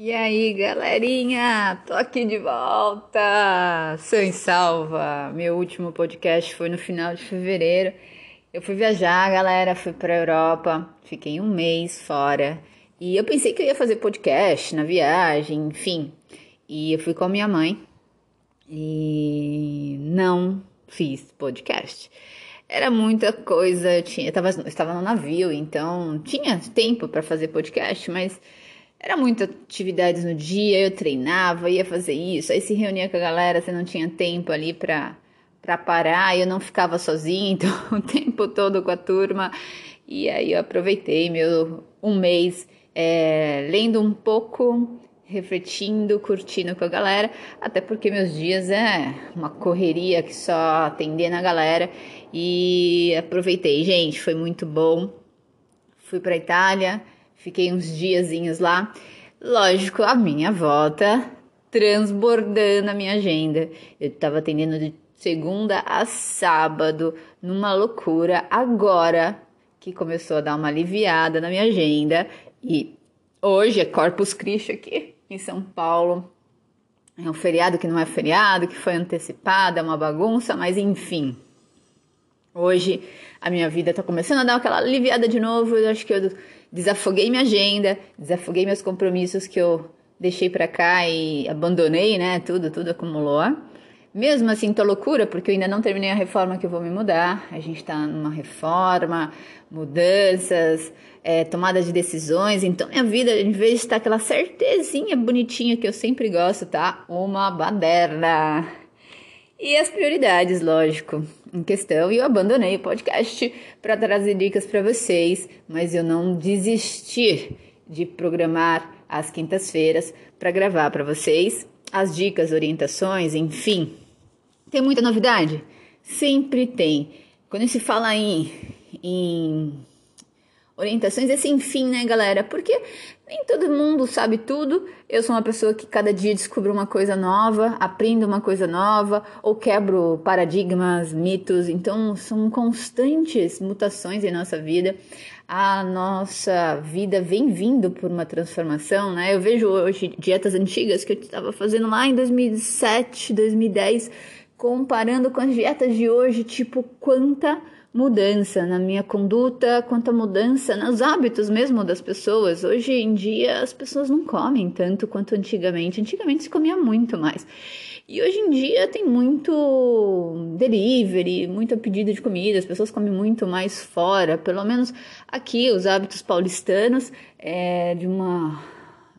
E aí, galerinha, tô aqui de volta, sem salva. Meu último podcast foi no final de fevereiro. Eu fui viajar, galera, fui pra Europa, fiquei um mês fora. E eu pensei que eu ia fazer podcast na viagem, enfim. E eu fui com a minha mãe e não fiz podcast. Era muita coisa, eu, tinha, eu, tava, eu estava no navio, então tinha tempo para fazer podcast, mas era muitas atividades no dia, eu treinava, ia fazer isso, aí se reunia com a galera, você não tinha tempo ali para para parar, eu não ficava sozinha, então o tempo todo com a turma. E aí eu aproveitei meu um mês é, lendo um pouco, refletindo, curtindo com a galera, até porque meus dias é uma correria que só atender na galera. E aproveitei, gente, foi muito bom. Fui para Itália, Fiquei uns diazinhos lá. Lógico, a minha volta transbordando a minha agenda. Eu estava atendendo de segunda a sábado, numa loucura. Agora que começou a dar uma aliviada na minha agenda. E hoje é Corpus Christi aqui em São Paulo. É um feriado que não é feriado, que foi antecipado, é uma bagunça, mas enfim. Hoje a minha vida está começando a dar aquela aliviada de novo. Eu acho que eu desafoguei minha agenda, desafoguei meus compromissos que eu deixei para cá e abandonei, né? Tudo, tudo acumulou. Mesmo assim, tô loucura, porque eu ainda não terminei a reforma que eu vou me mudar. A gente tá numa reforma, mudanças, é, tomada de decisões. Então, minha vida, em vez de estar aquela certezinha bonitinha que eu sempre gosto, tá? Uma baderna. E as prioridades, lógico, em questão. E eu abandonei o podcast para trazer dicas para vocês, mas eu não desisti de programar às quintas-feiras para gravar para vocês as dicas, orientações, enfim. Tem muita novidade? Sempre tem. Quando se fala em, em orientações, esse enfim, né, galera? Porque nem todo mundo sabe tudo. Eu sou uma pessoa que cada dia descubro uma coisa nova, aprendo uma coisa nova, ou quebro paradigmas, mitos. Então, são constantes mutações em nossa vida. A nossa vida vem vindo por uma transformação, né? Eu vejo hoje dietas antigas que eu estava fazendo lá em 2007, 2010, comparando com as dietas de hoje, tipo, quanta mudança na minha conduta, quanta mudança nos hábitos mesmo das pessoas. Hoje em dia as pessoas não comem tanto quanto antigamente. Antigamente se comia muito mais. E hoje em dia tem muito delivery, muito pedido de comida, as pessoas comem muito mais fora, pelo menos aqui os hábitos paulistanos é de uma,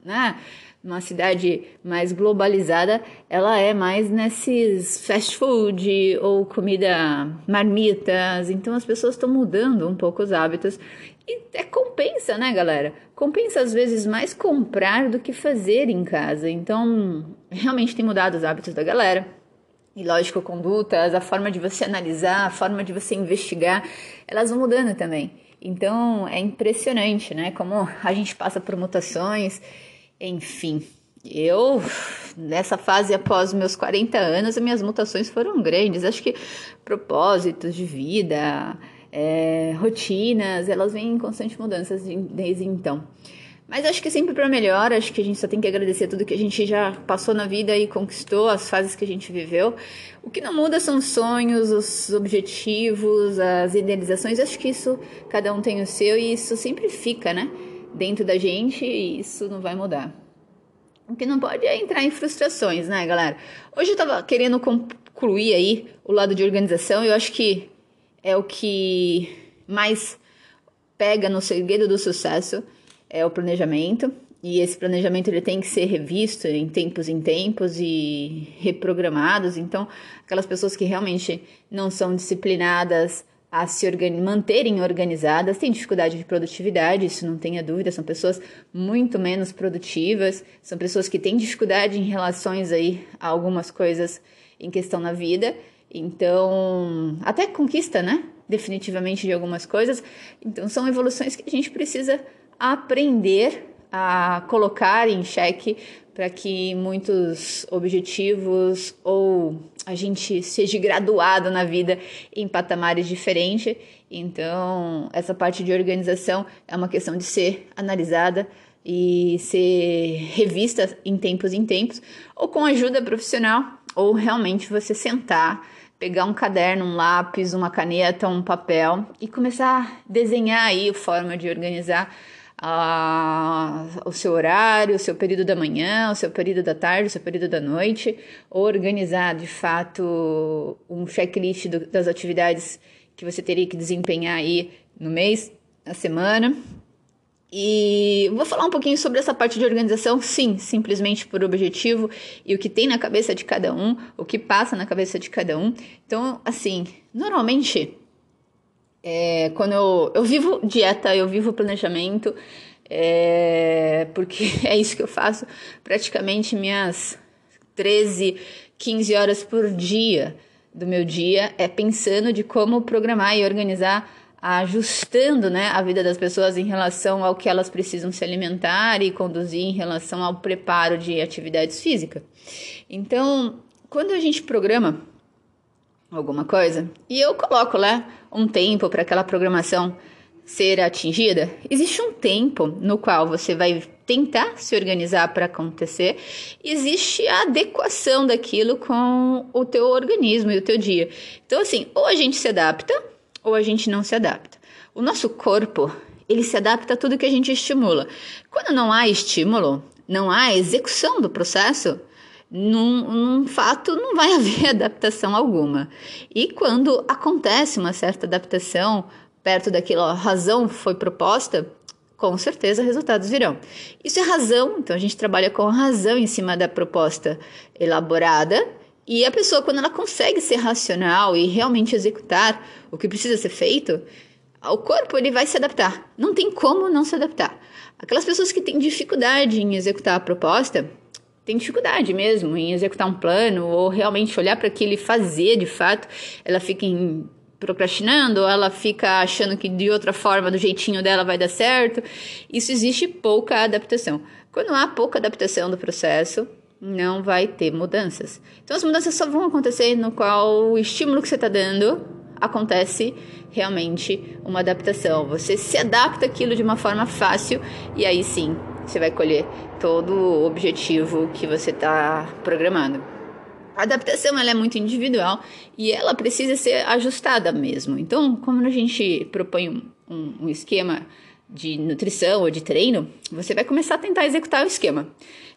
né, uma cidade mais globalizada, ela é mais nesses fast food ou comida marmitas. Então as pessoas estão mudando um pouco os hábitos e é compensa, né, galera? Compensa às vezes mais comprar do que fazer em casa. Então, realmente tem mudado os hábitos da galera. E lógico, condutas, a forma de você analisar, a forma de você investigar, elas vão mudando também. Então, é impressionante, né, como a gente passa por mutações enfim, eu, nessa fase após meus 40 anos, as minhas mutações foram grandes. Acho que propósitos de vida, é, rotinas, elas vêm em constante mudanças desde então. Mas acho que sempre para melhor, acho que a gente só tem que agradecer tudo que a gente já passou na vida e conquistou, as fases que a gente viveu. O que não muda são os sonhos, os objetivos, as idealizações. Acho que isso, cada um tem o seu e isso sempre fica, né? Dentro da gente e isso não vai mudar. O que não pode é entrar em frustrações, né, galera? Hoje eu tava querendo concluir aí o lado de organização, eu acho que é o que mais pega no segredo do sucesso é o planejamento. E esse planejamento ele tem que ser revisto em tempos em tempos e reprogramados. Então, aquelas pessoas que realmente não são disciplinadas a se manterem organizadas, têm dificuldade de produtividade, isso não tenha dúvida, são pessoas muito menos produtivas, são pessoas que têm dificuldade em relações aí a algumas coisas em questão na vida, então, até conquista, né? Definitivamente de algumas coisas. Então, são evoluções que a gente precisa aprender a colocar em xeque para que muitos objetivos ou a gente seja graduado na vida em patamares diferentes. Então, essa parte de organização é uma questão de ser analisada e ser revista em tempos em tempos, ou com ajuda profissional, ou realmente você sentar, pegar um caderno, um lápis, uma caneta, um papel e começar a desenhar aí a forma de organizar a, o seu horário, o seu período da manhã, o seu período da tarde, o seu período da noite, organizar de fato um checklist do, das atividades que você teria que desempenhar aí no mês, na semana. E vou falar um pouquinho sobre essa parte de organização, sim, simplesmente por objetivo e o que tem na cabeça de cada um, o que passa na cabeça de cada um. Então, assim, normalmente é, quando eu, eu vivo dieta, eu vivo planejamento, é, porque é isso que eu faço praticamente minhas 13, 15 horas por dia do meu dia é pensando de como programar e organizar, ajustando né, a vida das pessoas em relação ao que elas precisam se alimentar e conduzir em relação ao preparo de atividades físicas. Então, quando a gente programa alguma coisa e eu coloco lá um tempo para aquela programação ser atingida, existe um tempo no qual você vai tentar se organizar para acontecer, existe a adequação daquilo com o teu organismo e o teu dia. Então assim, ou a gente se adapta ou a gente não se adapta. O nosso corpo, ele se adapta a tudo que a gente estimula. Quando não há estímulo, não há execução do processo, num, num, fato não vai haver adaptação alguma. E quando acontece uma certa adaptação perto daquela razão foi proposta, com certeza resultados virão. Isso é razão, então a gente trabalha com razão em cima da proposta elaborada. E a pessoa, quando ela consegue ser racional e realmente executar o que precisa ser feito, o corpo ele vai se adaptar. Não tem como não se adaptar. Aquelas pessoas que têm dificuldade em executar a proposta, tem dificuldade mesmo em executar um plano ou realmente olhar para aquilo e fazer de fato, ela fica em, procrastinando, ela fica achando que de outra forma, do jeitinho dela vai dar certo. Isso existe pouca adaptação. Quando há pouca adaptação do processo, não vai ter mudanças. Então as mudanças só vão acontecer no qual o estímulo que você está dando acontece realmente uma adaptação. Você se adapta aquilo de uma forma fácil e aí sim você vai colher todo o objetivo que você está programando. A adaptação ela é muito individual e ela precisa ser ajustada mesmo. Então, como a gente propõe um, um, um esquema de nutrição ou de treino, você vai começar a tentar executar o esquema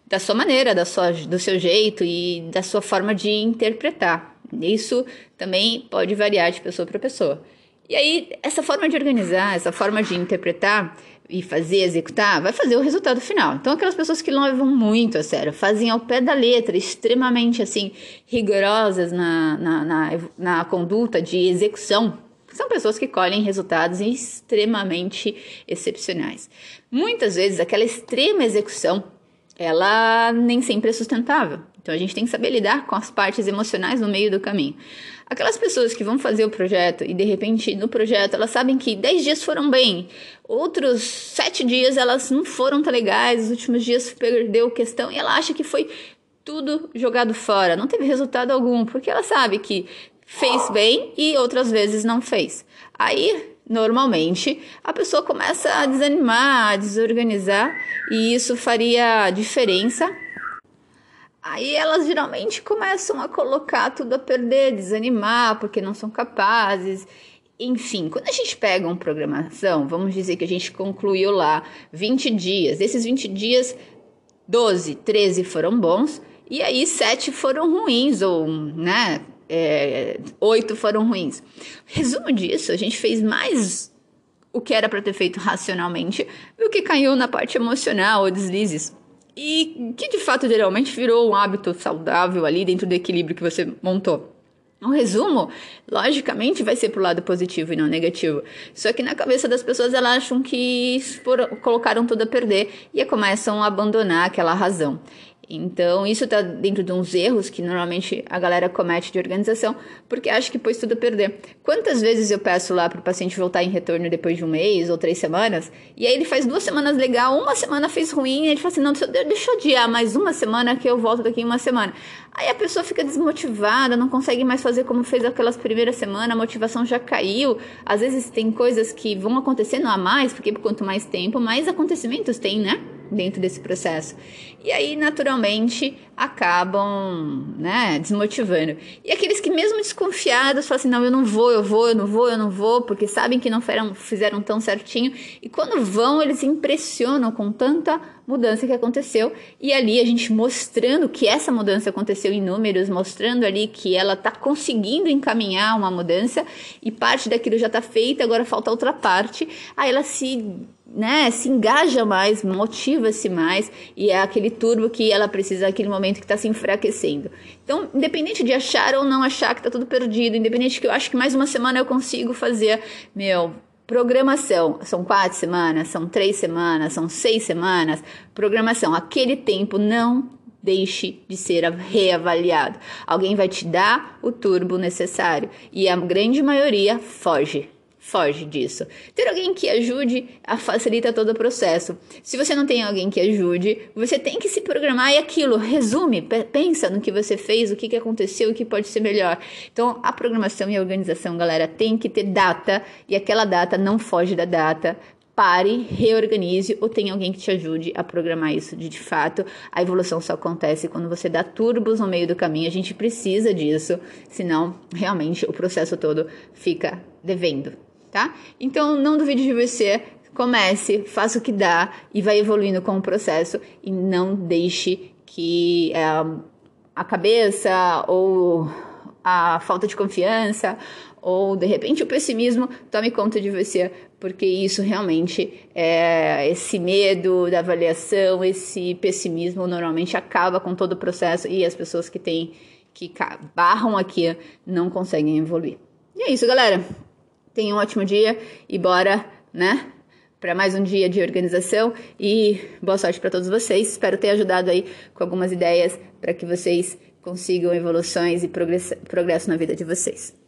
da sua maneira, da sua, do seu jeito e da sua forma de interpretar. Isso também pode variar de pessoa para pessoa. E aí, essa forma de organizar, essa forma de interpretar e fazer, executar, vai fazer o resultado final. Então, aquelas pessoas que levam muito a sério, fazem ao pé da letra, extremamente assim, rigorosas na, na, na, na conduta de execução, são pessoas que colhem resultados extremamente excepcionais. Muitas vezes, aquela extrema execução, ela nem sempre é sustentável. Então, a gente tem que saber lidar com as partes emocionais no meio do caminho. Aquelas pessoas que vão fazer o projeto e de repente no projeto elas sabem que 10 dias foram bem, outros 7 dias elas não foram tão legais, os últimos dias perdeu questão e ela acha que foi tudo jogado fora, não teve resultado algum, porque ela sabe que fez bem e outras vezes não fez. Aí, normalmente, a pessoa começa a desanimar, a desorganizar e isso faria diferença Aí elas geralmente começam a colocar tudo a perder, desanimar, porque não são capazes. Enfim, quando a gente pega uma programação, vamos dizer que a gente concluiu lá 20 dias. Desses 20 dias, 12, 13 foram bons, e aí 7 foram ruins, ou, né, é, 8 foram ruins. Resumo disso, a gente fez mais o que era para ter feito racionalmente do que caiu na parte emocional ou deslizes e que de fato geralmente virou um hábito saudável ali dentro do equilíbrio que você montou. O resumo, logicamente, vai ser pro lado positivo e não negativo. Só que na cabeça das pessoas elas acham que foram, colocaram tudo a perder e começam a abandonar aquela razão. Então, isso tá dentro de uns erros que normalmente a galera comete de organização, porque acha que pôs tudo a perder. Quantas vezes eu peço lá para o paciente voltar em retorno depois de um mês ou três semanas, e aí ele faz duas semanas legal, uma semana fez ruim, e ele fala assim: não, deixa eu adiar mais uma semana que eu volto daqui em uma semana. Aí a pessoa fica desmotivada, não consegue mais fazer como fez aquelas primeiras semanas, a motivação já caiu. Às vezes tem coisas que vão acontecendo a mais, porque quanto mais tempo, mais acontecimentos tem, né? Dentro desse processo. E aí, naturalmente, acabam, né, desmotivando. E aqueles que mesmo desconfiados falam assim, não, eu não vou, eu vou, eu não vou, eu não vou, porque sabem que não fizeram, fizeram tão certinho. E quando vão, eles impressionam com tanta mudança que aconteceu. E ali a gente mostrando que essa mudança aconteceu em números, mostrando ali que ela está conseguindo encaminhar uma mudança e parte daquilo já está feita, agora falta outra parte. Aí ela se né, se engaja mais, motiva-se mais e é aquele turbo que ela precisa naquele momento que está se enfraquecendo. Então, independente de achar ou não achar que está tudo perdido, independente de que eu acho que mais uma semana eu consigo fazer, meu, programação. São quatro semanas, são três semanas, são seis semanas. Programação, aquele tempo não deixe de ser reavaliado. Alguém vai te dar o turbo necessário e a grande maioria foge foge disso. Ter alguém que ajude facilita todo o processo. Se você não tem alguém que ajude, você tem que se programar e aquilo, resume, pensa no que você fez, o que, que aconteceu, o que pode ser melhor. Então, a programação e a organização, galera, tem que ter data e aquela data não foge da data. Pare, reorganize ou tem alguém que te ajude a programar isso de, de fato. A evolução só acontece quando você dá turbos no meio do caminho. A gente precisa disso, senão realmente o processo todo fica devendo tá? Então não duvide de você, comece, faça o que dá e vai evoluindo com o processo e não deixe que é, a cabeça ou a falta de confiança ou de repente o pessimismo tome conta de você, porque isso realmente é esse medo da avaliação, esse pessimismo normalmente acaba com todo o processo e as pessoas que têm que barram aqui não conseguem evoluir. E é isso, galera. Tenha um ótimo dia e bora, né? Para mais um dia de organização e boa sorte para todos vocês. Espero ter ajudado aí com algumas ideias para que vocês consigam evoluções e progresso, progresso na vida de vocês.